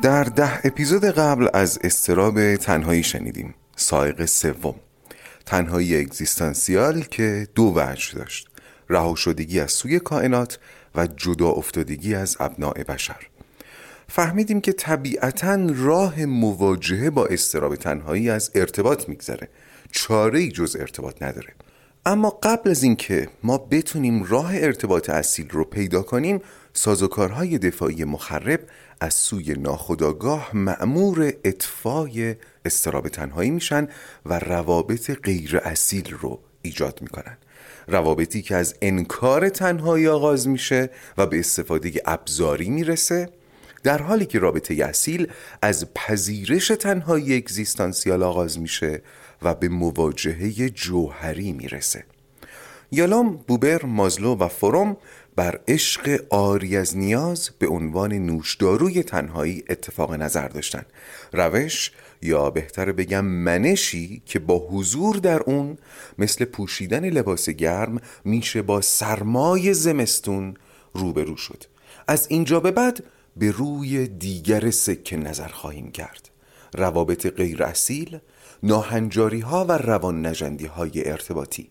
در ده اپیزود قبل از استراب تنهایی شنیدیم سایق سوم. تنهایی اگزیستانسیال که دو وجه داشت رها شدگی از سوی کائنات و جدا افتادگی از ابناع بشر. فهمیدیم که طبیعتا راه مواجهه با استراب تنهایی از ارتباط میگذره. چاره ای جز ارتباط نداره. اما قبل از اینکه ما بتونیم راه ارتباط اصیل رو پیدا کنیم سازوکارهای دفاعی مخرب از سوی ناخداگاه معمور اطفای استراب تنهایی میشن و روابط غیر اصیل رو ایجاد می‌کنن. روابطی که از انکار تنهایی آغاز میشه و به استفاده ابزاری می‌رسه در حالی که رابطه اصیل از پذیرش تنهایی اگزیستانسیال آغاز میشه و به مواجهه جوهری می‌رسه. یالام، بوبر، مازلو و فروم بر عشق آری از نیاز به عنوان نوشداروی تنهایی اتفاق نظر داشتن. روش یا بهتر بگم منشی که با حضور در اون مثل پوشیدن لباس گرم میشه با سرمای زمستون روبرو شد. از اینجا به بعد به روی دیگر سکه نظر خواهیم کرد. روابط غیر اصیل ناهنجاری ها و روان نجندی های ارتباطی.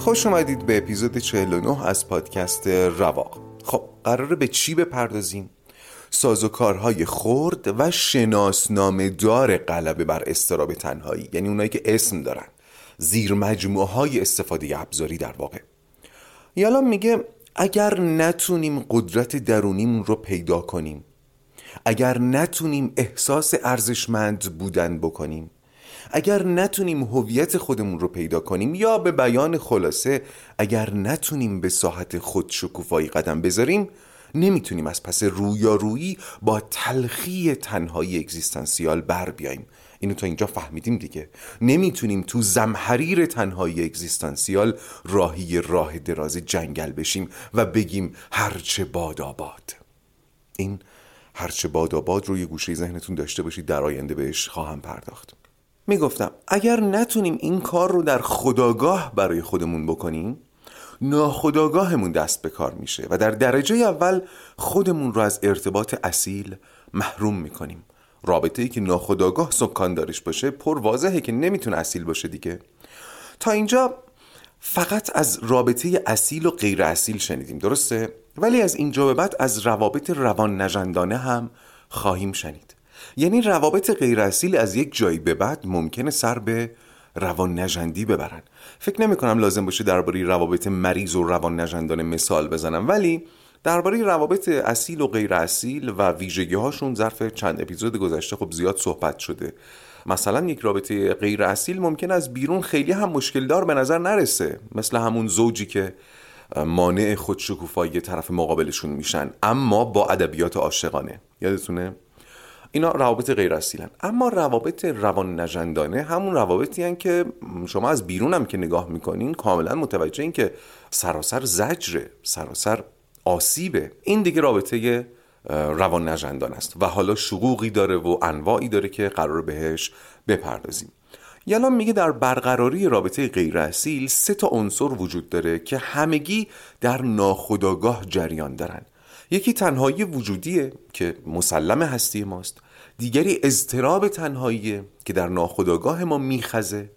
خوش اومدید به اپیزود 49 از پادکست رواق. خب قراره به چی بپردازیم؟ سازوکارهای خرد و شناسنامه دار غلبه بر استراب تنهایی یعنی اونایی که اسم دارن. زیر مجموعه های استفاده ابزاری در واقع. یالا میگه اگر نتونیم قدرت درونیمون رو پیدا کنیم اگر نتونیم احساس ارزشمند بودن بکنیم اگر نتونیم هویت خودمون رو پیدا کنیم یا به بیان خلاصه اگر نتونیم به ساحت خود شکوفایی قدم بذاریم نمی‌تونیم از پس رویارویی با تلخی تنهایی اگزیستانسیال بر بیایم اینو تا اینجا فهمیدیم دیگه. نمی‌تونیم تو زمحریر تنهایی اگزیستانسیال راهی راه دراز جنگل بشیم و بگیم هرچه باد آباد. این هرچه باد آباد رو یه گوشه ذهنتون داشته باشید در آینده بهش خواهم پرداخت. می‌گفتم اگر نتونیم این کار رو در خداگاه برای خودمون بکنیم ناخداگاهمون دست به کار میشه و در درجه اول خودمون رو از ارتباط اصیل محروم می‌کنیم. رابطه ای که ناخداگاه سکان دارش باشه پر واضحه که نمی‌تونه اصیل باشه دیگه. تا اینجا فقط از رابطه اصیل و غیر اصیل شنیدیم درسته؟ ولی از اینجا به بعد از روابط روان نجندانه هم خواهیم شنید. یعنی روابط غیر اصیل از یک جایی به بعد ممکنه سر به روان نجندی ببرن. فکر نمی کنم لازم باشه درباره روابط مریض و روان نجندانه مثال بزنم ولی درباره روابط اصیل و غیر اصیل و ویژگی هاشون ظرف چند اپیزود گذشته خب زیاد صحبت شده. مثلا یک رابطه غیر اصیل ممکن از بیرون خیلی هم مشکلدار به نظر نرسه. مثل همون زوجی که مانع خودشکوفایی طرف مقابلشون میشن اما با ادبیات عاشقانه. یادتونه؟ اینا روابط غیر اصیلن. اما روابط روان نجندانه همون روابطی هن که شما از بیرون هم که نگاه می‌کنین کاملا متوجه این که سراسر زجره سراسر آسیبه. این دیگه رابطه روان نجندان است. و حالا شقوقی داره و انواعی داره که قرار بهش بپردازیم. یالان میگه در برقراری رابطه غیر اصیل سه تا عنصر وجود داره که همگی در ناخودآگاه جریان دارن. یکی تنهایی وجودیه که مسلم هستی ماست. دیگری اضطراب تنهاییه که در ناخودآگاه ما میخزه.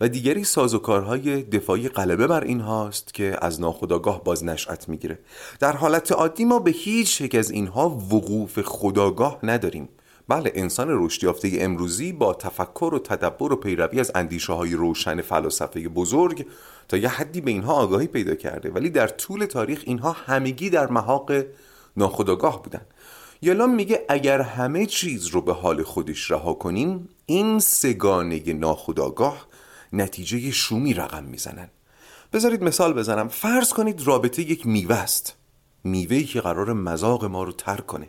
و دیگری سازوکارهای دفاعی غلبه بر این هاست که از ناخداگاه باز نشأت می‌گیره. در حالت عادی ما به هیچ یک از اینها وقوف خداگاه نداریم. بله انسان رشد یافته امروزی با تفکر و تدبر و پیروی از اندیشه های روشن فلاسفه بزرگ تا یه حدی به اینها آگاهی پیدا کرده. ولی در طول تاریخ اینها همگی در محاق ناخداگاه بودن. یالا میگه اگر همه چیز رو به حال خودش رها کنیم این سگانه ناخداگاه نتیجه شومی رقم می‌زنن. بذارید مثال بزنم. فرض کنید رابطه یک میوه است. میوهی که قرار مذاق ما رو ترک کنه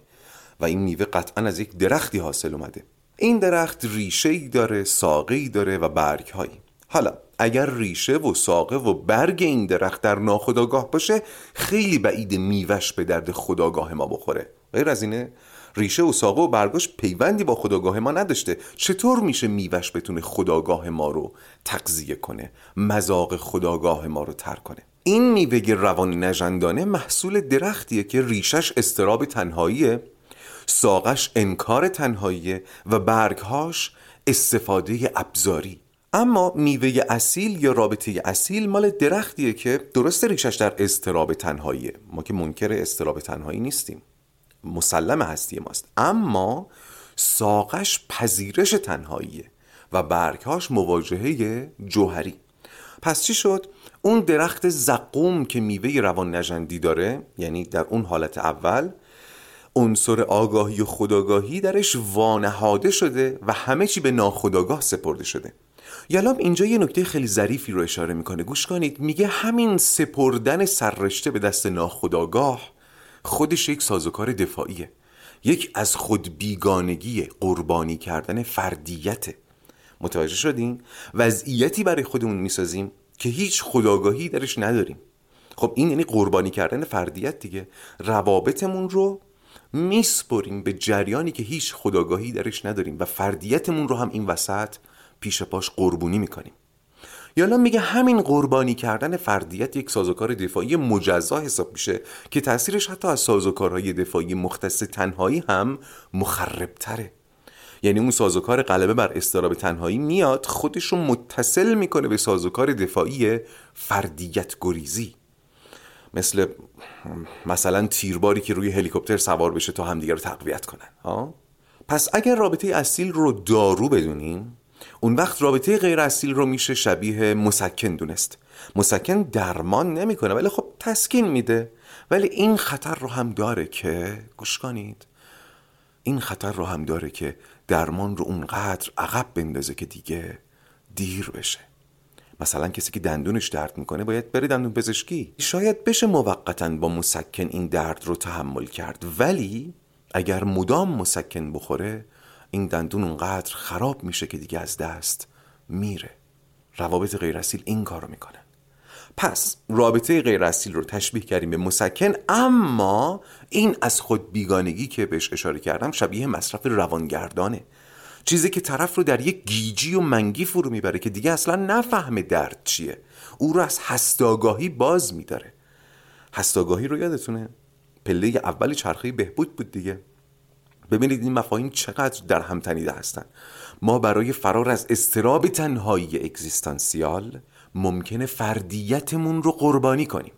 و این میوه قطعا از یک درختی حاصل اومده. این درخت ریشه ای داره ساقه ای داره و برگ هایی حالا اگر ریشه و ساقه و برگ این درخت در ناخداگاه باشه خیلی بعید میوش به درد خداگاه ما بخوره. غیر از اینه ریشه و ساقه و برگاش پیوندی با خداگاه ما نداشته. چطور میشه میوش بتونه خداگاه ما رو تقضیه کنه مزاق خداگاه ما رو تر کنه؟ این میوه روانی نژندانه محصول درختیه که ریشش استراب تنهاییه ساقش انکار تنهاییه و برگهاش استفاده ابزاری. اما میوه اصیل یا رابطه اصیل مال درختیه که درست ریشش در استراب تنهاییه. ما که منکر استراب تنهایی نیستیم. مسلم هستی ماست. اما ساقش پذیرش تنهاییه و برگهاش مواجهه جوهری. پس چی شد؟ اون درخت زقوم که میوه روان نجندی داره یعنی در اون حالت اول عنصر آگاهی و خداگاهی درش وانهاده شده و همه چی به ناخداگاه سپرده شده. یالام اینجا یه نکته خیلی ظریفی رو اشاره می‌کنه. گوش کنید میگه همین سپردن سررشته به دست ناخداگاه خودش یک سازوکار دفاعیه. یک از خود بیگانگی قربانی کردن فردیته متوجه شدیم وضعیتی برای خودمون می‌سازیم که هیچ خداگاهی درش نداریم. خب این یعنی قربانی کردن فردیت دیگه. روابطمون رو میسپریم به جریانی که هیچ خداگاهی درش نداریم و فردیتمون رو هم این وسط پیش پاش قربونی می‌کنیم. یالا میگه همین قربانی کردن فردیت یک سازوکار دفاعی مجزا حساب میشه که تاثیرش حتی از سازوکارهای دفاعی مختص تنهایی هم مخربتره. یعنی اون سازوکار غلبه بر استراب تنهایی میاد خودش رو متصل می‌کنه به سازوکار دفاعی فردیت گریزی. مثل مثلا تیرباری که روی هلیکوپتر سوار بشه تا همدیگه رو تقویت کنن ها؟ پس اگر رابطه اصیل رو دارو بدونیم اون وقت رابطه غیر اصیل رو میشه شبیه مسکن دونست. مسکن درمان نمی‌کنه ولی خب تسکین میده. ولی این خطر رو هم داره که گوش کنید. این خطر رو هم داره که درمان رو اونقدر عقب بندازه که دیگه دیر بشه. مثلا کسی که دندونش درد می‌کنه باید بره دندون پزشکی. شاید بشه موقتا با مسکن این درد رو تحمل کرد. ولی اگر مدام مسکن بخوره این دندون اونقدر خراب میشه که دیگه از دست میره. روابط غیر اصیل این کارو می‌کنن. پس رابطه غیر اصیل رو تشبیه کردیم به مسکن اما این از خود بیگانگی که بهش اشاره کردم شبیه مصرف روانگردانه. چیزی که طرف رو در یک گیجی و منگی فرو می‌بره که دیگه اصلا نفهمه درد چیه. او رو از هست‌آگاهی باز میداره. هست‌آگاهی رو یادتونه؟ پله اول چرخه بهبود بود دیگه. ببینید این مفاهیم چقدر در هم تنیده هستند. ما برای فرار از اضطراب تنهایی اگزیستانسیال ممکنه فردیتمون رو قربانی کنیم.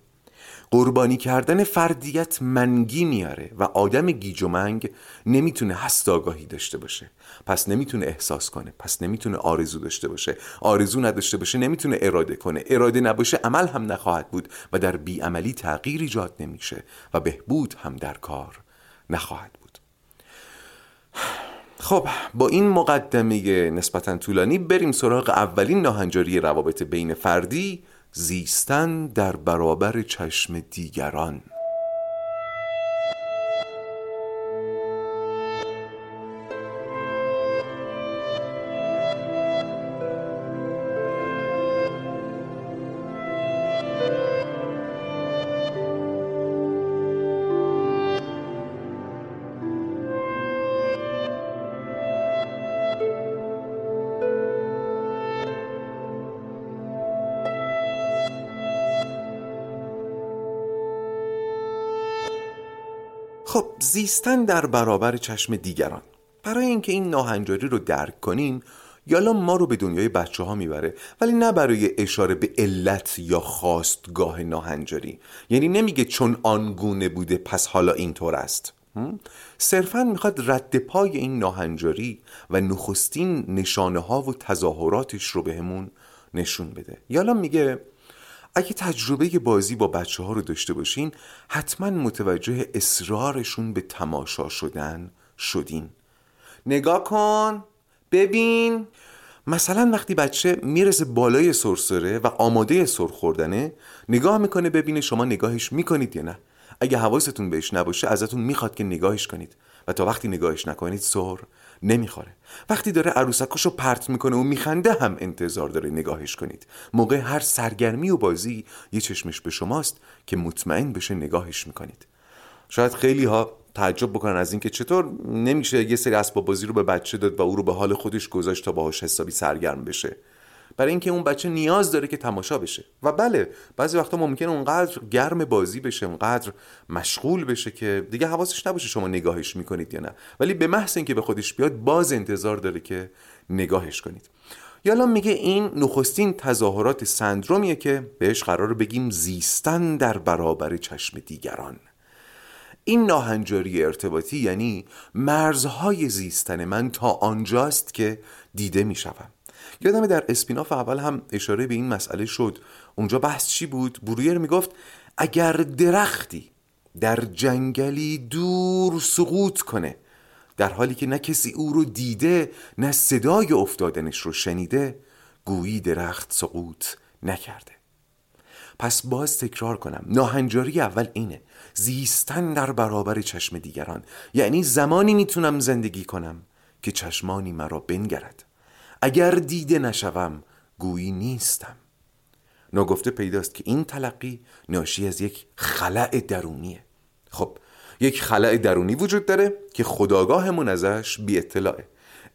قربانی کردن فردیت منگی میاره و آدم گیج و منگ نمی‌تونه هست آگاهی داشته باشه. پس نمی‌تونه احساس کنه پس نمی‌تونه آرزو داشته باشه. آرزو نداشته باشه نمی‌تونه اراده کنه. اراده نباشه عمل هم نخواهد بود و در بیعملی تغییر ایجاد نمیشه و بهبود هم در کار نخواهد بود. خب با این مقدمه نسبتا طولانی بریم سراغ اولین ناهنجاری روابط بین فردی زیستن در برابر چشم دیگران. خب زیستن در برابر چشم دیگران. برای اینکه این ناهنجاری رو درک کنیم یالا ما رو به دنیای بچه ها می‌بره ولی نه برای اشاره به علت یا خواستگاه ناهنجاری. یعنی نمیگه چون آنگونه بوده پس حالا اینطور است. صرفا می‌خواد رد پای این ناهنجاری و نخستین نشانه ها و تظاهراتش رو بهمون نشون بده. یالا میگه اگه تجربه بازی با بچه ها رو داشته باشین حتما متوجه اصرارشون به تماشا شدن شدین. نگاه کن. ببین. مثلا وقتی بچه می‌رسه بالای سرسره و آماده سر خوردنه نگاه می‌کنه ببینه شما نگاهش می‌کنید یا نه. اگه حواستون بهش نباشه ازتون می‌خواد که نگاهش کنید. و تا وقتی نگاهش نکنید سر نمی‌خوره. وقتی داره عروسکش رو پرت می‌کنه و میخنده هم انتظار داره نگاهش کنید. موقع هر سرگرمی و بازی یه چشمش به شماست که مطمئن بشه نگاهش می‌کنید. شاید خیلی ها تعجب بکنن از اینکه چطور نمیشه یه سری اسباب بازی رو به بچه داد و او رو به حال خودش گذاشت تا باهاش حسابی سرگرم بشه. برای اینکه اون بچه نیاز داره که تماشا بشه. و بله بعضی وقتا ممکنه اونقدر گرم بازی بشه اونقدر مشغول بشه که دیگه حواسش نباشه شما نگاهش می‌کنید یا نه. ولی به محض اینکه به خودش بیاد باز انتظار داره که نگاهش کنید. یالا میگه این نخستین تظاهرات سندرومیه که بهش قرار بگیم زیستن در برابر چشم دیگران. این ناهنجاری ارتباطی یعنی مرزهای زیستن من تا آنجاست که دیده می‌شوم. یادم در اسپیناف اول هم اشاره به این مسئله شد. اونجا بحث چی بود؟ برویر می‌گفت اگر درختی در جنگلی دور سقوط کنه در حالی که نه کسی او رو دیده نه صدای افتادنش رو شنیده گویی درخت سقوط نکرده. پس باز تکرار کنم ناهنجاری اول اینه زیستن در برابر چشم دیگران. یعنی زمانی می‌تونم زندگی کنم که چشمانی مرا بنگرد. اگر دیده نشوم گویی نیستم. ناگفته پیداست که این تلقی ناشی از یک خلع درونیه. خب یک خلع درونی وجود داره که خداگاهمون ازش بی اطلاعه.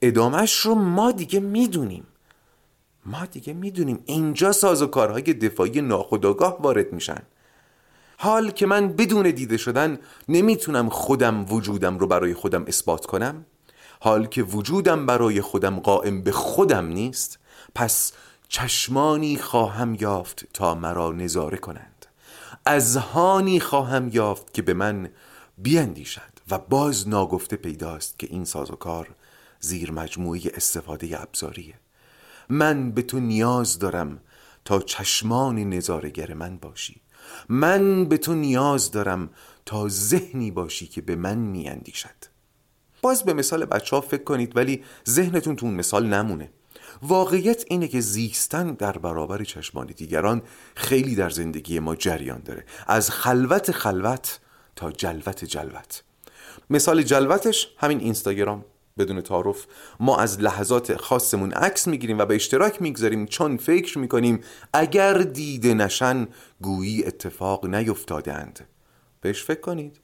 ادامش رو ما دیگه می‌دونیم. ما دیگه می‌دونیم اینجا ساز و کارهای دفاعی ناخداگاه وارد میشن. حال که من بدون دیده شدن نمی‌تونم خودم وجودم رو برای خودم اثبات کنم حال که وجودم برای خودم قائم به خودم نیست پس چشمانی خواهم یافت تا مرا نظاره کنند. هانی خواهم یافت که به من بیندیشد و باز ناگفته پیداست که این سازوکار زیر مجموعه استفاده ابزاریه. من به تو نیاز دارم تا چشمان نظارگر من باشی. من به تو نیاز دارم تا ذهنی باشی که به من میاندیشد. باز به مثال بچه ها فکر کنید ولی ذهنتون تو اون مثال نمونه. واقعیت اینه که زیستن در برابر چشمان دیگران خیلی در زندگی ما جریان داره. از خلوت خلوت تا جلوت جلوت. مثال جلوتش همین اینستاگرام بدون تعارف. ما از لحظات خاصمون عکس می‌گیریم و به اشتراک می‌گذاریم چون فکر می‌کنیم اگر دیده نشن گویی اتفاق نیفتادند بهش فکر کنید.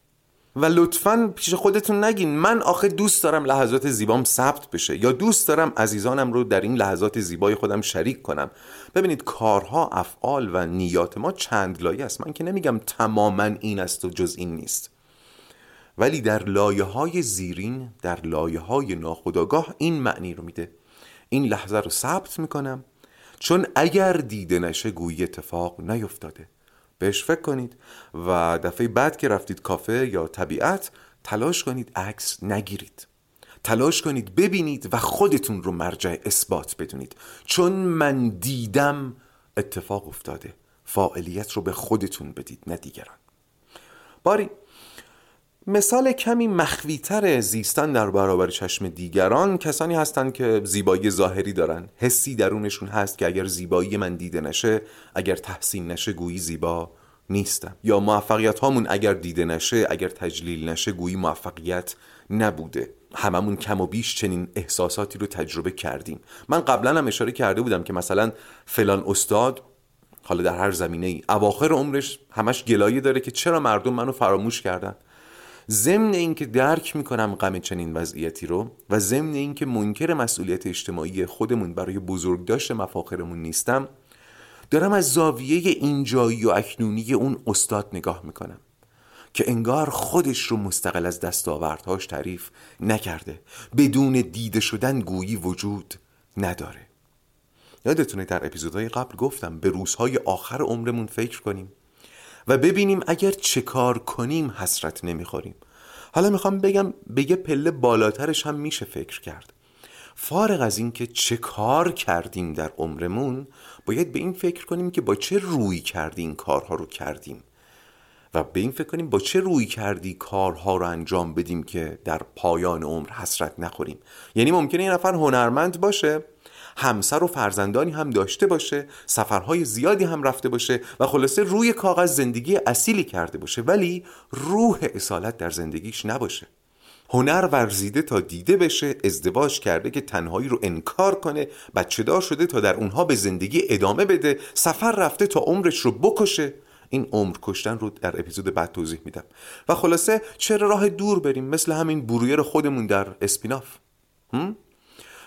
و لطفا پیش خودتون نگین. من آخه دوست دارم لحظات زیبام ثبت بشه یا دوست دارم عزیزانم رو در این لحظات زیبای خودم شریک کنم. ببینید کارها افعال و نیات ما چند لایه است. من که نمیگم تماما این است و جز این نیست. ولی در لایه های زیرین در لایه های ناخداگاه این معنی رو میده. این لحظه رو ثبت می‌کنم. چون اگر دیده نشه گویی اتفاق نیفتاده. بهش فکر کنید و دفعه بعد که رفتید کافه یا طبیعت تلاش کنید عکس نگیرید. تلاش کنید ببینید و خودتون رو مرجع اثبات بدونید. چون من دیدم اتفاق افتاده. فاعلیت رو به خودتون بدید نه دیگران. باری مثال کمی مخویتر زیستن در برابر چشم دیگران کسانی هستند که زیبایی ظاهری دارن. حسی درونشون هست که اگر زیبایی من دیده نشه اگر تحسین نشه گویی زیبا نیستم. یا موفقیت هامون اگر دیده نشه اگر تجلیل نشه گویی موفقیت نبوده. هممون کم و بیش چنین احساساتی رو تجربه کردیم. من قبلا هم اشاره کرده بودم که مثلا فلان استاد حالا در هر زمینه ای اواخر عمرش همش گلایه داره که چرا مردم منو فراموش کردن؟ ضمن اینکه درک می‌کنم غم چنین وضعیتی رو و ضمن اینکه منکر مسئولیت اجتماعی خودمون برای بزرگداشت مفاخرمون نیستم دارم از زاویه اینجایی و اکنونی اون استاد نگاه می‌کنم که انگار خودش رو مستقل از دستاوردهاش تعریف نکرده بدون دیده شدن گویی وجود نداره. یادتونه در اپیزودهای قبل گفتم به روزهای آخر عمرمون فکر کنیم. و ببینیم اگر چه کار کنیم حسرت نمی‌خوریم. حالا می‌خوام بگم به یه پله بالاترش هم میشه فکر کرد. فارغ از اینکه چه کار کردیم در عمرمون باید به این فکر کنیم که با چه روی کردیم کارها رو کردیم. و به این فکر کنیم با چه روی کردی کارها رو انجام بدیم که در پایان عمر حسرت نخوریم. یعنی ممکنه یه نفر هنرمند باشه همسر و فرزندانی هم داشته باشه سفرهای زیادی هم رفته باشه و خلاصه روی کاغذ زندگی اصیلی کرده باشه ولی روح اصالت در زندگیش نباشه. هنر ورزیده تا دیده بشه ازدواج کرده که تنهایی رو انکار کنه بچه دار شده تا در اونها به زندگی ادامه بده سفر رفته تا عمرش رو بکشه. این عمر کشتن رو در اپیزود بعد توضیح میدم. و خلاصه چرا راه دور بریم؟ مثل همین برویر خودمون در اسپیناف.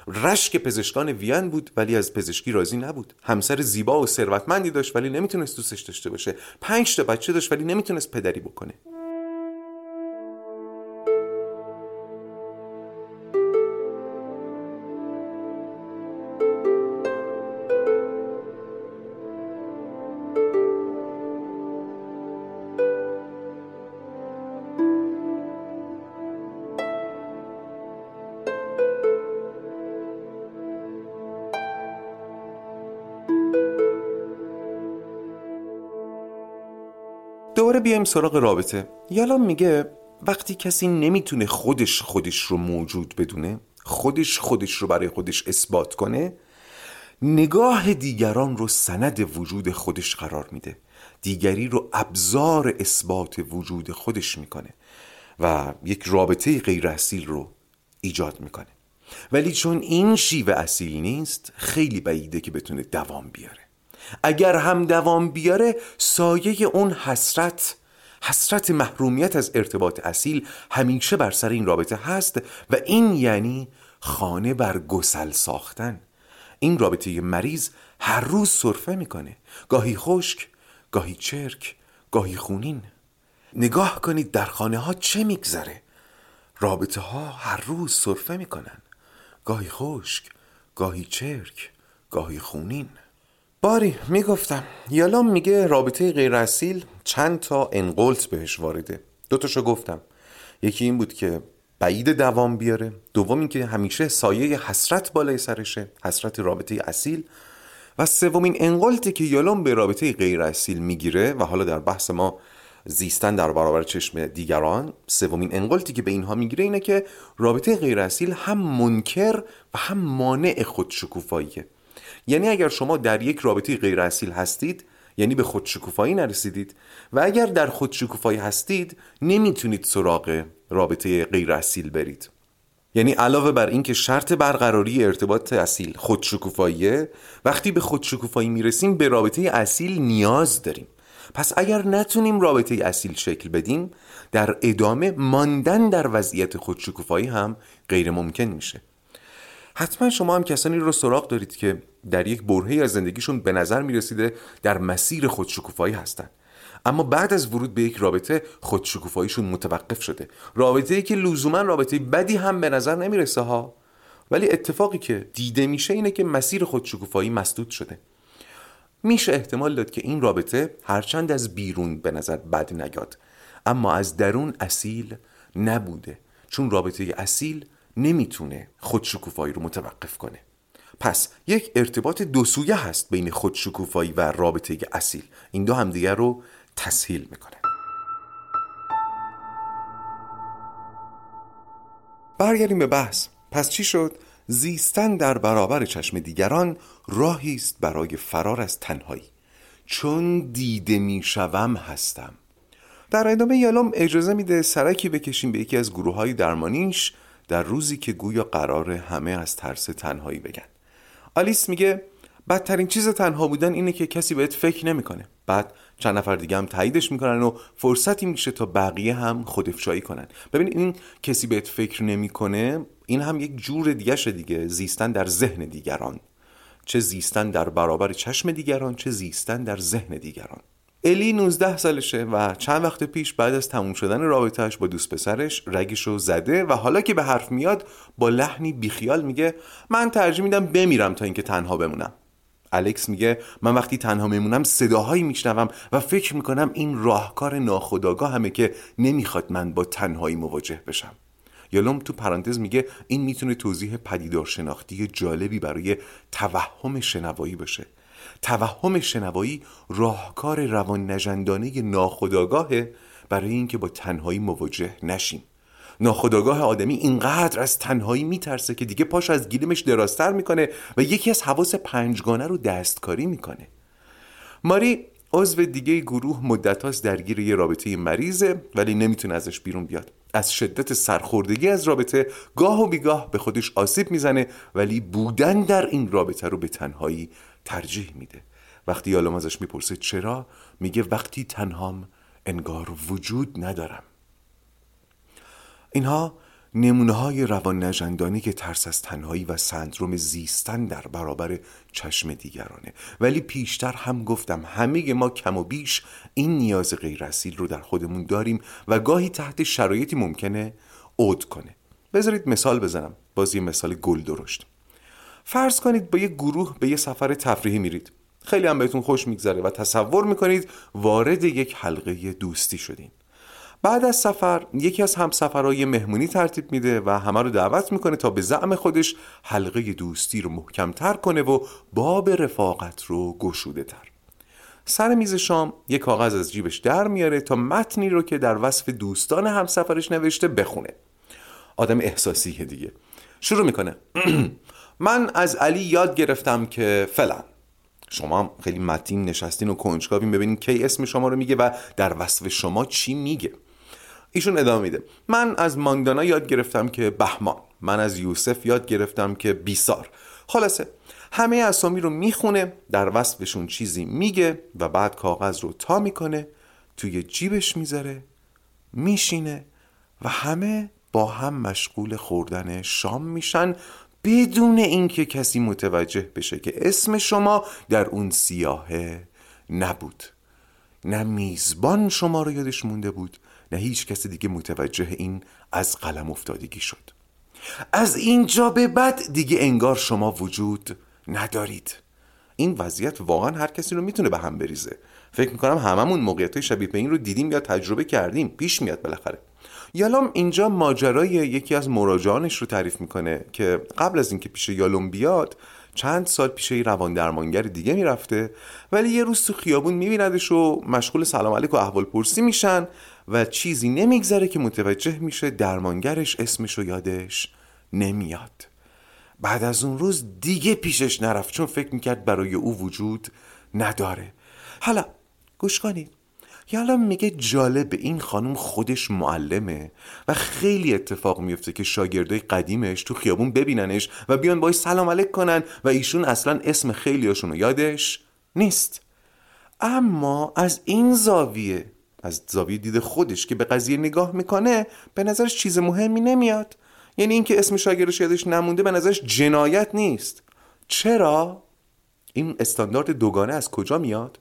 رشک پزشکان وین بود ولی از پزشکی راضی نبود. همسر زیبا و ثروتمندی داشت ولی نمی‌تونست دوستش داشته باشه. پنج تا بچه داشت ولی نمی‌تونست پدری بکنه. بیایم سراغ رابطه. یالا میگه وقتی کسی نمی‌تونه خودش خودش رو موجود بدونه خودش خودش رو برای خودش اثبات کنه نگاه دیگران رو سند وجود خودش قرار میده. دیگری رو ابزار اثبات وجود خودش می‌کنه و یک رابطه غیر اصیل رو ایجاد می‌کنه. ولی چون این شیوه اصیل نیست خیلی بعیده که بتونه دوام بیاره. اگر هم دوام بیاره سایه اون حسرت حسرت محرومیت از ارتباط اصیل همیشه بر سر این رابطه هست و این یعنی خانه بر گسل ساختن. این رابطه مریض هر روز صرفه می‌کنه. گاهی خشک گاهی چرک گاهی خونین. نگاه کنید در خانه ها چه میگذره. رابطه ها هر روز صرفه می‌کنن. گاهی خشک گاهی چرک گاهی خونین. باری می‌گفتم. یالام میگه رابطه غیر اصیل چند تا انقلت بهش وارده دوتاشو گفتم. یکی این بود که بعید دوام بیاره. دوم اینکه همیشه سایه حسرت بالای سرشه حسرت رابطه اصیل. و سومین انقلتی که یالام به رابطه غیر اصیل می‌گیره و حالا در بحث ما زیستن در برابر چشم دیگران سومین انقلتی که به اینها می‌گیره اینه که رابطه غیر اصیل هم منکر و هم مانع خودشکوفاییه. یعنی اگر شما در یک رابطه غیر اصیل هستید یعنی به خودشکوفایی نرسیدید و اگر در خودشکوفایی هستید نمی‌تونید سراغ رابطه غیر اصیل برید. یعنی علاوه بر اینکه شرط برقراری ارتباط اصیل خودشکوفاییه وقتی به خودشکوفایی می‌رسیم به رابطه اصیل نیاز داریم. پس اگر نتونیم رابطه اصیل شکل بدیم در ادامه ماندن در وضعیت خودشکوفایی هم غیر ممکن میشه. حتما شما هم کسانی رو سراغ دارید که در یک برهی از زندگیشون به نظر می‌رسیده در مسیر خودشکوفایی هستن. اما بعد از ورود به یک رابطه خودشکوفاییشون متوقف شده. رابطه ای که لزوما رابطه بدی هم به نظر نمی‌رسه ها. ولی اتفاقی که دیده میشه اینه که مسیر خودشکوفایی مسدود شده. میشه احتمال داد که این رابطه هرچند از بیرون به نظر بد نیاد اما از درون اصیل نبوده. چون رابطه اصیل نمی‌تونه خودشکوفایی رو متوقف کنه. پس یک ارتباط دو سویه هست بین خودشکوفایی و رابطه اصیل. این دو همدیگر رو تسهیل می‌کنه. برگردیم به بحث. پس چی شد؟ زیستن در برابر چشم دیگران راهی است برای فرار از تنهایی. چون دیده می‌شوم هستم. در ادامه یالوم اجازه میده سرکی بکشیم به یکی از گروه های درمانیش در روزی که گویا قرار همه از ترس تنهایی بگن. آلیس میگه بدترین چیز تنها بودن اینه که کسی بهت فکر نمی‌کنه. بعد چند نفر دیگه هم تاییدش می‌کنن و فرصتی میشه تا بقیه هم خودافشایی کنن. ببین این کسی بهت فکر نمی‌کنه این هم یک جور دیگه دیگه. زیستن در ذهن دیگران. چه زیستن در برابر چشم دیگران چه زیستن در ذهن دیگران. الی 19 سالشه و چند وقت پیش بعد از تموم شدن رابطهش با دوست پسرش رگشو زده و حالا که به حرف میاد با لحنی بیخیال میگه من ترجیح میدم بمیرم تا اینکه تنها بمونم. الکس میگه من وقتی تنها میمونم صداهایی میشنوم و فکر می‌کنم این راهکار ناخداگاه همه که نمی‌خواد من با تنهایی مواجه بشم. یالوم تو پرانتز میگه این می‌تونه توضیح پدیدار شناختی جالبی برای توهم شنوایی باشه. توهم شنوایی راهکار روان نجندانه ناخداگاهه برای اینکه با تنهایی مواجه نشیم. ناخداگاه آدمی اینقدر از تنهایی میترسه که دیگه پاش از گیلمش درازتر می‌کنه و یکی از حواس پنجگانه رو دستکاری می‌کنه. ماری عضو دیگه گروه مدت درگیر یه رابطه مریضه ولی نمی‌تونه ازش بیرون بیاد. از شدت سرخوردگی از رابطه گاه و بیگاه به خودش آسیب می‌زنه ولی بودن در این رابطه رو به تنهایی ترجیح میده. وقتی یالوم ازش می‌پرسه چرا میگه وقتی تنهام انگار وجود ندارم. اینها نمونه های روان نجندانی که ترس از تنهایی و سندروم زیستن در برابر چشم دیگرانه. ولی پیشتر هم گفتم همه ما کم و بیش این نیاز غیر رو در خودمون داریم و گاهی تحت شرایطی ممکنه عود کنه. بذارید مثال بزنم. باز یه مثال گل درشت. فرض کنید با یه گروه به یه سفر تفریحی میرید. خیلی هم بهتون خوش میگذره و تصور می‌کنید وارد یک حلقه دوستی شدین. بعد از سفر یکی از همسفرهای مهمونی ترتیب میده و همه رو دعوت می‌کنه تا به زعم خودش حلقه دوستی رو محکمتر کنه و باب رفاقت رو گشوده تر. سر میز شام یه کاغذ از جیبش در میاره تا متنی رو که در وصف دوستان همسفرش نوشته بخونه. آدم احساسیه دیگه. شروع می‌کنه. من از علی یاد گرفتم که فلان. شما خیلی متین نشستین و کنجکاوین ببینین کی اسم شما رو میگه و در وصف شما چی میگه. ایشون ادامه میده. من از ماندانا یاد گرفتم که بهمان. من از یوسف یاد گرفتم که بیسار. خلاصه همه اسامی رو می‌خونه در وصفشون چیزی میگه و بعد کاغذ رو تا می‌کنه توی جیبش می‌ذاره میشینه و همه با هم مشغول خوردن شام میشن بدون اینکه کسی متوجه بشه که اسم شما در اون سیاهه نبود. نه میزبان شما رو یادش مونده بود نه هیچ کسی دیگه متوجه این از قلم افتادگی شد. از اینجا به بعد دیگه انگار شما وجود ندارید. این وضعیت واقعا هر کسی رو می‌تونه به هم بریزه. فکر می‌کنم هممون موقعیت شبیه به این رو دیدیم یا تجربه کردیم. پیش میاد بالاخره. یالوم اینجا ماجرای یکی از مراجعانش رو تعریف می‌کنه که قبل از اینکه پیش یالوم بیاد چند سال پیش یه روان درمانگر دیگه می‌رفته ولی یه روز تو خیابون میبیندش و مشغول سلام علیک و احوال پرسی میشن و چیزی نمیگذره که متوجه میشه درمانگرش اسمش رو یادش نمیاد. بعد از اون روز دیگه پیشش نرفت چون فکر می‌کرد برای او وجود نداره. حالا گوش کنید. یالا میگه جالب این خانم خودش معلمه و خیلی اتفاق میفته که شاگردای قدیمش تو خیابون ببیننش و بیان باش سلام علیک کنن و ایشون اصلا اسم خیلیاشون رو یادش نیست. اما از این زاویه از زاویه دید خودش که به قضیه نگاه می‌کنه به نظرش چیز مهمی نمیاد. یعنی اینکه اسم شاگردش یادش نمونده به نظرش جنایت نیست. چرا؟ این استاندارد دوگانه از کجا میاد؟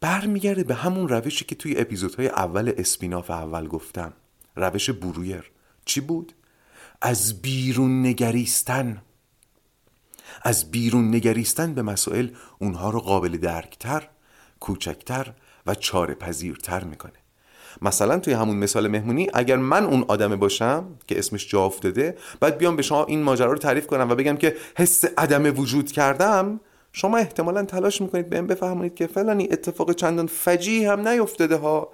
برمیگرده به همون روشی که توی اپیزودهای اول اسپیناف اول گفتم. روش برویر. چی بود؟ از بیرون نگریستن. از بیرون نگریستن به مسائل اونها رو قابل درکتر کوچکتر و چاره پذیرتر می‌کنه. مثلا توی همون مثال مهمونی اگر من اون آدمه باشم که اسمش جا افتاده بعد بیام به شما این ماجرا رو تعریف کنم و بگم که حس عدم وجود کردم شما احتمالا تلاش می‌کنید بهم بفهمونید که فلانی اتفاق چندان فجی هم نیفتاده ها.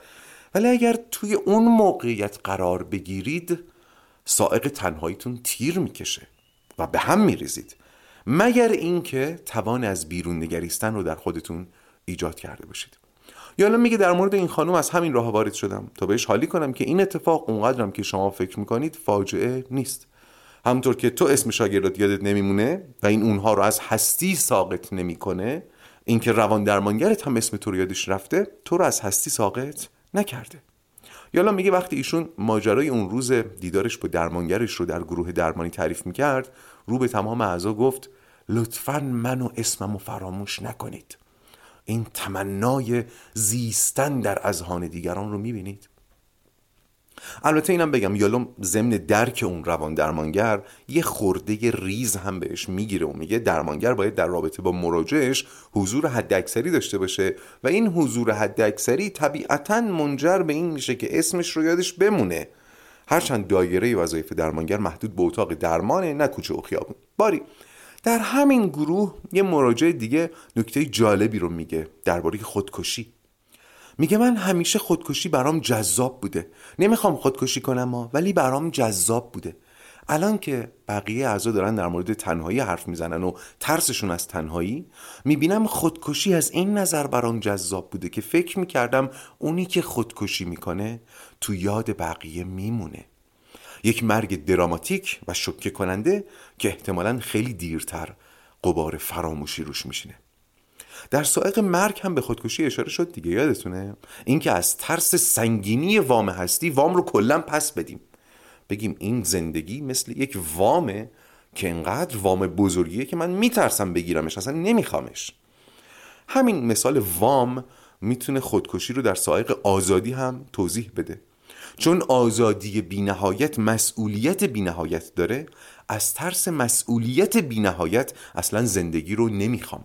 ولی اگر توی اون موقعیت قرار بگیرید سائق تنهاییتون تیر می‌کشه و به هم میریزید. مگر اینکه توان از بیرون نگریستن رو در خودتون ایجاد کرده باشید. یا میگه در مورد این خانم از همین راه وارد شدم. تا بهش حالی کنم که این اتفاق اونقدرم که شما فکر می‌کنید فاجعه نیست. همونطور که تو اسم شاگردات یادت نمیمونه و این اونها رو از هستی ساقط نمی‌کنه اینکه روان درمانگرت هم اسم تو رو یادش رفته تو رو از هستی ساقط نکرده. یالا میگه وقتی ایشون ماجرای اون روز دیدارش با درمانگرش رو در گروه درمانی تعریف می‌کرد رو به تمام اعضا گفت لطفا من و اسممو فراموش نکنید. این تمنای زیستن در اذهان دیگران رو می‌بینید. البته اینم بگم یالوم ضمن درک اون روان درمانگر یه خورده ریز هم بهش می‌گیره و میگه درمانگر باید در رابطه با مراجعش حضور حداکثری داشته باشه و این حضور حداکثری طبیعتا منجر به این میشه که اسمش رو یادش بمونه. هرچند دایره وظایف درمانگر محدود به اتاق درمانه نه کوچه و خیابون. باری. در همین گروه یه مراجع دیگه نکته جالبی رو میگه درباره خودکشی. میگه من همیشه خودکشی برام جذاب بوده. نمی‌خوام خودکشی کنم ها ولی برام جذاب بوده. الان که بقیه اعضا دارن در مورد تنهایی حرف می‌زنن و ترسشون از تنهایی می‌بینم خودکشی از این نظر برام جذاب بوده که فکر می‌کردم اونی که خودکشی می‌کنه تو یاد بقیه میمونه. یک مرگ دراماتیک و شکه کننده که احتمالا خیلی دیرتر قبار فراموشی روش میشینه. در سائق مرگ هم به خودکشی اشاره شد دیگه یادتونه؟ اینکه از ترس سنگینی وام هستی وام رو کلا پس بدیم. بگیم این زندگی مثل یک وامه که انقدر وام بزرگیه که من میترسم بگیرمش اصلا نمیخوامش. همین مثال وام می‌تونه خودکشی رو در سائق آزادی هم توضیح بده. چون آزادی بینهایت مسئولیت بینهایت داره از ترس مسئولیت بینهایت اصلا زندگی رو نمی‌خوام.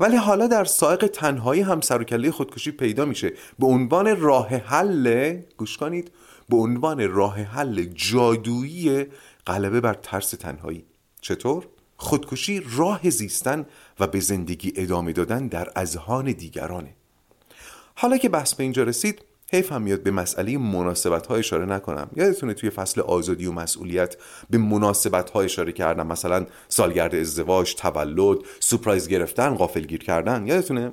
ولی حالا در سائق تنهایی هم و کله خودکشی پیدا میشه. به عنوان راه حل گوش کنید به عنوان راه حل جادویی غلبه بر ترس تنهایی. چطور؟ خودکشی راه زیستن و به زندگی ادامه دادن در اذهان دیگرانه. حالا که بحث به اینجا رسید حیف هم میاد به مسئله مناسبت ها اشاره نکنم. یادتونه توی فصل آزادی و مسئولیت به مناسبت ها اشاره کردم. مثلا سالگرد ازدواج تولد سپرایز گرفتن غافلگیر کردن. یادتونه؟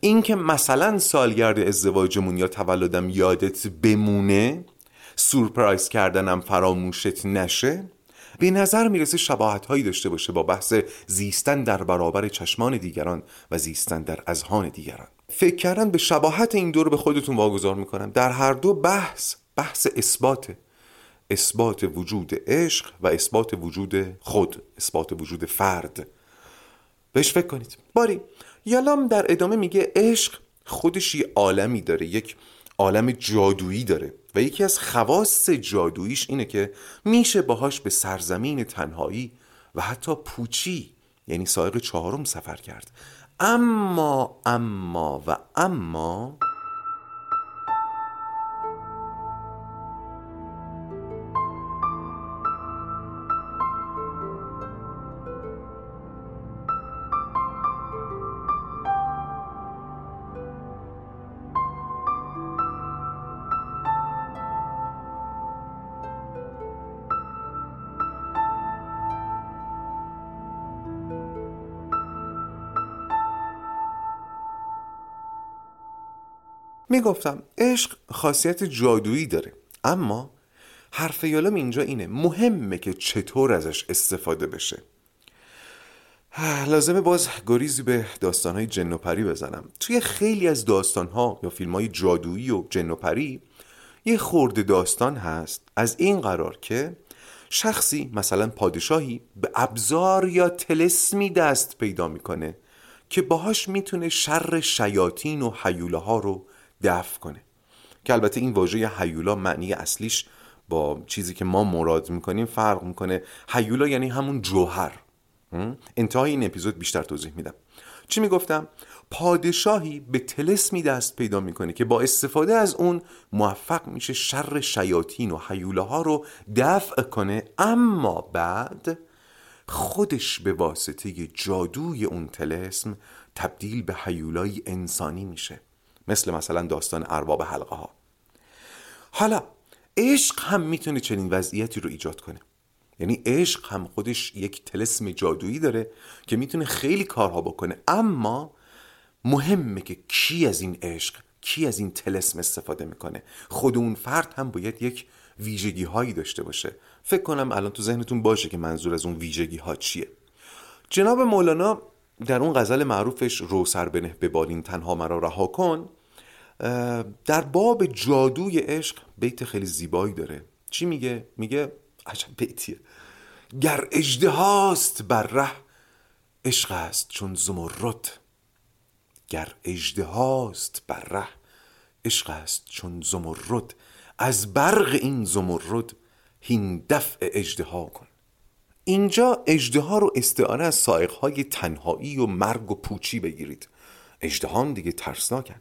این که مثلا سالگرد ازدواجمون یا تولدم یادت بمونه سورپرایز کردنم فراموشت نشه به نظر می‌رسه شباهت هایی داشته باشه با بحث زیستن در برابر چشمان دیگران و زیستن در اذهان دیگران. فکر کردن به شباهت این دو رو به خودتون واگذار می‌کنم. در هر دو بحث بحث اثبات اثبات وجود عشق و اثبات وجود خود اثبات وجود فرد. بهش فکر کنید. باری یالام در ادامه میگه عشق خودش یه عالمی داره یک عالم جادویی داره و یکی از خواص جادوییش اینه که میشه باهاش به سرزمین تنهایی و حتی پوچی یعنی سایق چهارم سفر کرد. اما اما و اما می‌گفتم عشق خاصیت جادویی داره. اما حرف یالم اینجا اینه مهمه که چطور ازش استفاده بشه. لازمه باز گریزی به داستانهای جن و پری بزنم. توی خیلی از داستانها یا فیلم های جادویی و جن و پری یه خورده داستان هست از این قرار که شخصی مثلا پادشاهی به ابزار یا تلسمی دست پیدا می‌کنه که باهاش می‌تونه شر شیاطین و حیوله ها رو دفع کنه. که البته این واژه هیولا معنی اصلیش با چیزی که ما مراد می‌کنیم فرق می‌کنه. هیولا یعنی همون جوهر. انتهای این اپیزود بیشتر توضیح میدم. چی می‌گفتم؟ پادشاهی به تلسمی دست پیدا می‌کنه که با استفاده از اون موفق میشه شر شیاطین و حیوله ها رو دفع کنه. اما بعد خودش به واسطه جادوی اون تلسم تبدیل به حیولای انسانی میشه. مثل مثلا داستان ارباب حلقه ها حالا عشق هم می‌تونه چنین وضعیتی رو ایجاد کنه. یعنی عشق هم خودش یک تلسم جادویی داره که می‌تونه خیلی کارها بکنه. اما مهمه که کی از این عشق کی از این تلسم استفاده می‌کنه. خود اون فرد هم باید یک ویژگی هایی داشته باشه. فکر کنم الان تو ذهنتون باشه که منظور از اون ویژگی ها چیه. جناب مولانا در اون غزل معروفش رو سر بنه به بالین تنها مرا رها کن. در باب جادوی عشق بیت خیلی زیبایی داره. چی میگه؟ میگه عجب بیتیه. گر اجده هاست بر ره عشق است چون زمرد. گر اجده هاست بر ره عشق است چون زمرد. از برق این زمرد هین دفع اجده ها کن. اینجا اجده ها رو استعاره از سائق های تنهایی و مرگ و پوچی بگیرید. اجده دیگه ترسناکن.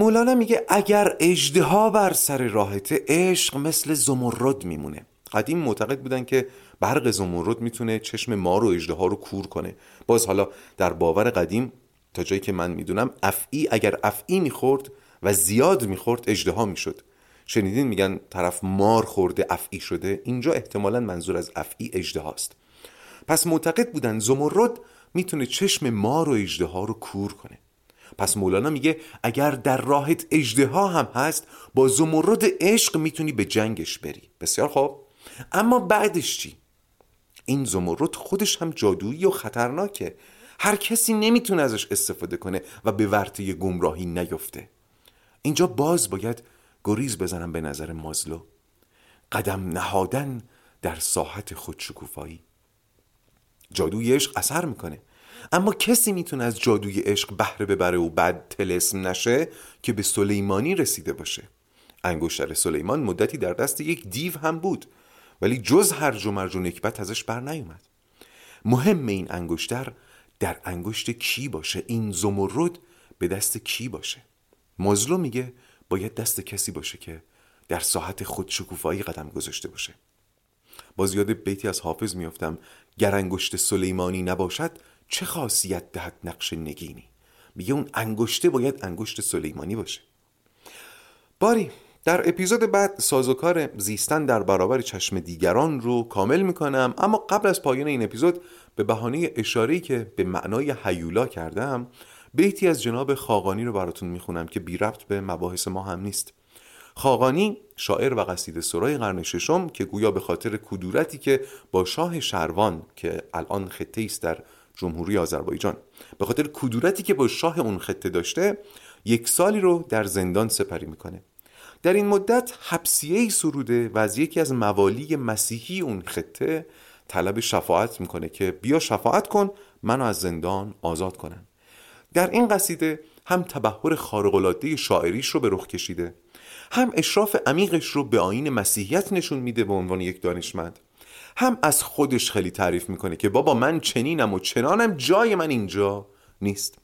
مولانا میگه اگر اجده ها بر سر راحت عشق مثل زمرد میمونه. قدیم معتقد بودن که برق زمرد می‌تونه چشم ما رو اجده ها رو کور کنه. باز حالا در باور قدیم تا جایی که من می‌دونم افعی اگر افعی می‌خورد و زیاد می‌خورد اجده ها می‌شد. شنیدین میگن طرف مار خورده افعی شده. اینجا احتمالا منظور از افعی اجده هاست پس معتقد بودن زمرد می‌تونه چشم مار و اجده ها رو کور کنه. پس مولانا میگه اگر در راهت اجده ها هم هست با زمرد عشق می‌تونی به جنگش بری. بسیار خوب. اما بعدش چی؟ این زمرد خودش هم جادویی و خطرناکه. هر کسی نمی‌تونه ازش استفاده کنه و به ورطه گمراهی نیفته. اینجا باز باید گریز بزنم به نظر مازلو. قدم نهادن در ساحت خودشکوفایی. جادوی عشق اثر می‌کنه. اما کسی می‌تونه از جادوی عشق بهره ببره و بعد تلسم نشه که به سلیمانی رسیده باشه. انگشتر سلیمان مدتی در دست یک دیو هم بود ولی جز هر و مرج و نکبت ازش بر نیومد. مهم این انگشتر در انگشت کی باشه؟ این زمرد به دست کی باشه؟ مازلو میگه باید دست کسی باشه که در ساحت خودشکوفایی قدم گذاشته باشه. باز یاد بیتی از حافظ میافتم گر انگشت سلیمانی نباشد چه خاصیت دهد نقش نگینی؟ میگه اون انگشته باید انگشت سلیمانی باشه. باری در اپیزود بعد سازوکار زیستن در برابر چشم دیگران رو کامل می‌کنم اما قبل از پایان این اپیزود به بهانه اشاره‌ای که به معنای حیولا کردم بیتی از جناب خاقانی رو براتون می‌خونم که بی ربط به مباحث ما هم نیست. خاقانی شاعر و قصید سرای قرن ششم که گویا به خاطر کدورتی که با شاه شروان که الان خطه است در جمهوری آذربایجان. به خاطر کدورتی که با شاه اون خطه داشته یک سالی رو در زندان سپری می‌کنه. در این مدت حبسیه سروده و از یکی از موالی مسیحی اون خطه طلب شفاعت می‌کنه که بیا شفاعت کن منو از زندان آزاد کنن. در این قصیده هم تبهر خارقلاده شاعریش رو به رخ کشیده هم اشراف عمیقش رو به آین مسیحیت نشون میده به عنوان یک دانشمند. هم از خودش خیلی تعریف می‌کنه که بابا من چنینم و چنانم جای من اینجا نیست.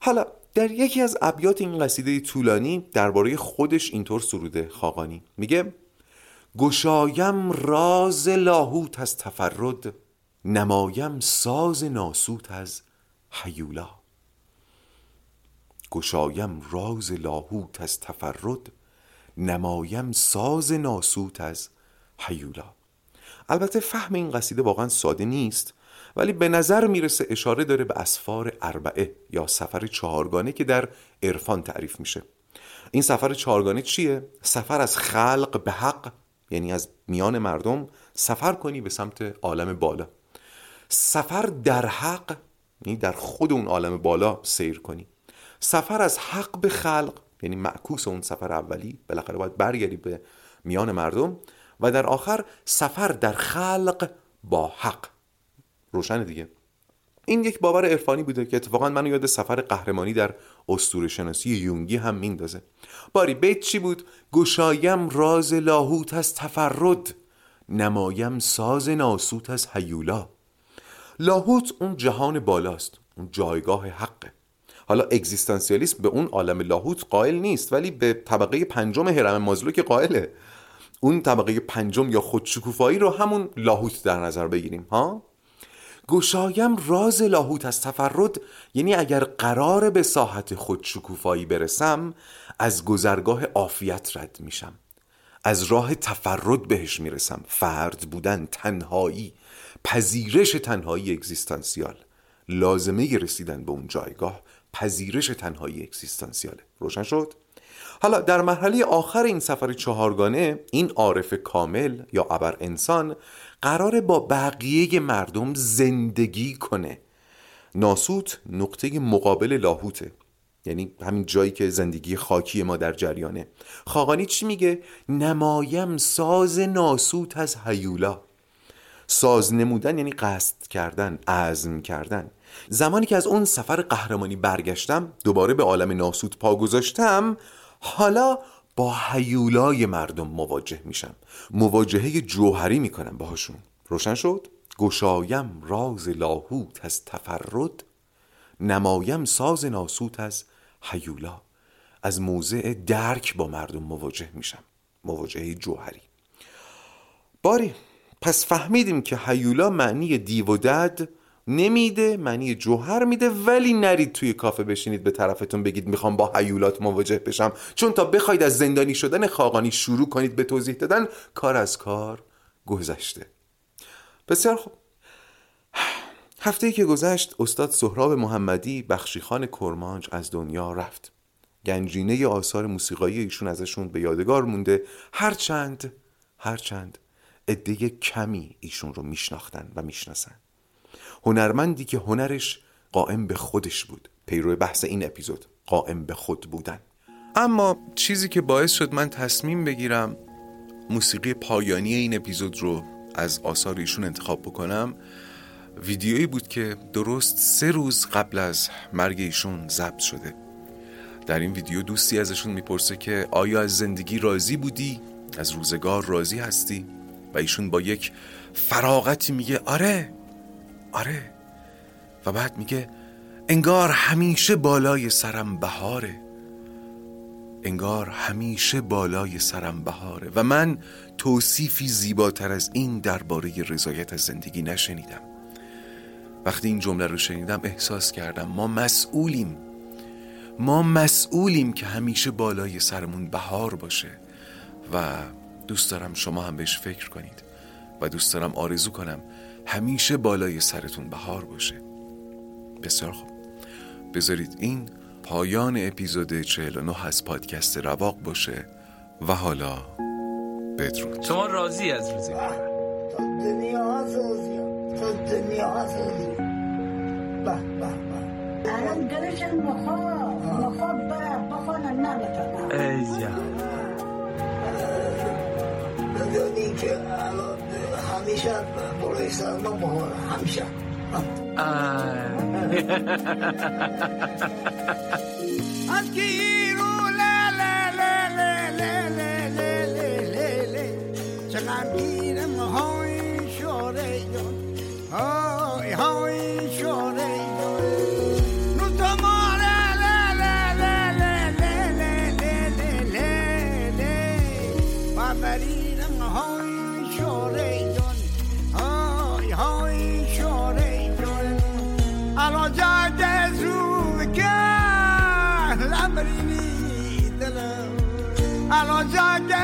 حالا در یکی از ابیات این قصیده طولانی درباره خودش اینطور سروده خاقانی. میگه گشایم راز لاهوت از تفرد نمایم ساز ناسوت از حیولا گشایم راز لاهوت از تفرد نمایم ساز ناسوت از حیولا البته فهم این قصیده واقعا ساده نیست ولی به نظر می‌رسه اشاره داره به اسفار اربعه یا سفر چهارگانه که در عرفان تعریف میشه. این سفر چهارگانه چیه؟ سفر از خلق به حق یعنی از میان مردم سفر کنی به سمت عالم بالا. سفر در حق یعنی در خود اون عالم بالا سیر کنی. سفر از حق به خلق یعنی معکوس اون سفر اولی بالاخره باید برگردی به میان مردم. و در آخر سفر در خلق با حق. روشن دیگه. این یک باور عرفانی بوده که اتفاقا منو یاد سفر قهرمانی در اسطوره شناسی یونگی هم میندازه. باری بیت چی بود؟ گشایم راز لاهوت از تفرد نمایم ساز ناسوت از حیولا لاهوت اون جهان بالاست اون جایگاه حقه حالا اگزیستانسیالیسم به اون عالم لاهوت قائل نیست ولی به طبقه پنجم هرم مازلو که قائله. اون طبقه پنجم یا خودشکوفایی رو همون لاهوت در نظر بگیریم ها؟ گشایم راز لاهوت از تفرد یعنی اگر قرار به ساحت خودشکوفایی برسم از گذرگاه عافیت رد میشم. از راه تفرد بهش می‌رسم. فرد بودن تنهایی پذیرش تنهایی اگزیستانسیال. لازمه رسیدن به اون جایگاه پذیرش تنهایی اکسیستانسیاله روشن شد؟ حالا در مرحله آخر این سفر چهارگانه این عارف کامل یا ابر انسان قراره با بقیه مردم زندگی کنه. ناسوت نقطه مقابل لاهوته. یعنی همین جایی که زندگی خاکی ما در جریانه. خاقانی چی میگه؟ نمایم ساز ناسوت از هیولا. ساز نمودن یعنی قصد کردن عزم کردن. زمانی که از اون سفر قهرمانی برگشتم دوباره به عالم ناسود پا گذاشتم حالا با حیولای مردم مواجه میشم. مواجهه جوهری می‌کنم باهاشون. روشن شد؟ گشایم راز لاهوت از تفرد نمایم ساز ناسوت از حیولا از موضع درک با مردم مواجه میشم. مواجهه جوهری. باری پس فهمیدیم که حیولا معنی دیو و دد نمیده معنی جوهر میده ولی نرید توی کافه بشینید به طرفتون بگید می‌خوام با حیولات مواجه بشم. چون تا بخواید از زندانی شدن خاقانی شروع کنید به توضیح دادن کار از کار گذشته. بسیار خوب. هفته که گذشت استاد سهراب محمدی بخشیخان کرمانج از دنیا رفت. گنجینه آثار موسیقایی ایشون ازشون به یادگار مونده. هرچند هرچند عده کمی ایشون رو میشناختن و می‌شناسن. هنرمندی که هنرش قائم به خودش بود پیرو بحث این اپیزود قائم به خود بودن اما چیزی که باعث شد من تصمیم بگیرم موسیقی پایانی این اپیزود رو از آثار ایشون انتخاب بکنم ویدیویی بود که درست سه روز قبل از مرگ ایشون ضبط شده در این ویدیو دوستی ازشون می‌پرسه که آیا از زندگی راضی بودی؟ از روزگار راضی هستی؟ و ایشون با یک فراغتی میگه آره آره. و بعد میگه انگار همیشه بالای سرم بهاره. انگار همیشه بالای سرم بهاره. و من توصیفی زیباتر از این درباره رضایت از زندگی نشنیدم. وقتی این جمله رو شنیدم احساس کردم ما مسئولیم. ما مسئولیم که همیشه بالای سرمون بهار باشه. و دوست دارم شما هم بهش فکر کنید. و دوست دارم آرزو کنم همیشه بالای سرتون بهار باشه. بسیار خوب. بذارید این پایان اپیزود 49 از پادکست رواق باشه و حالا بدرود. شما راضی از روزی؟ تا دنیا راضی تا دنیا راضی به به به. الان گرشن مخواب مخواب به بخوانن نبتنم ای جان. بدونی که الان 下弗洛伊德那么好了，还不行啊？哈哈哈哈哈哈哈哈哈！阿基。dark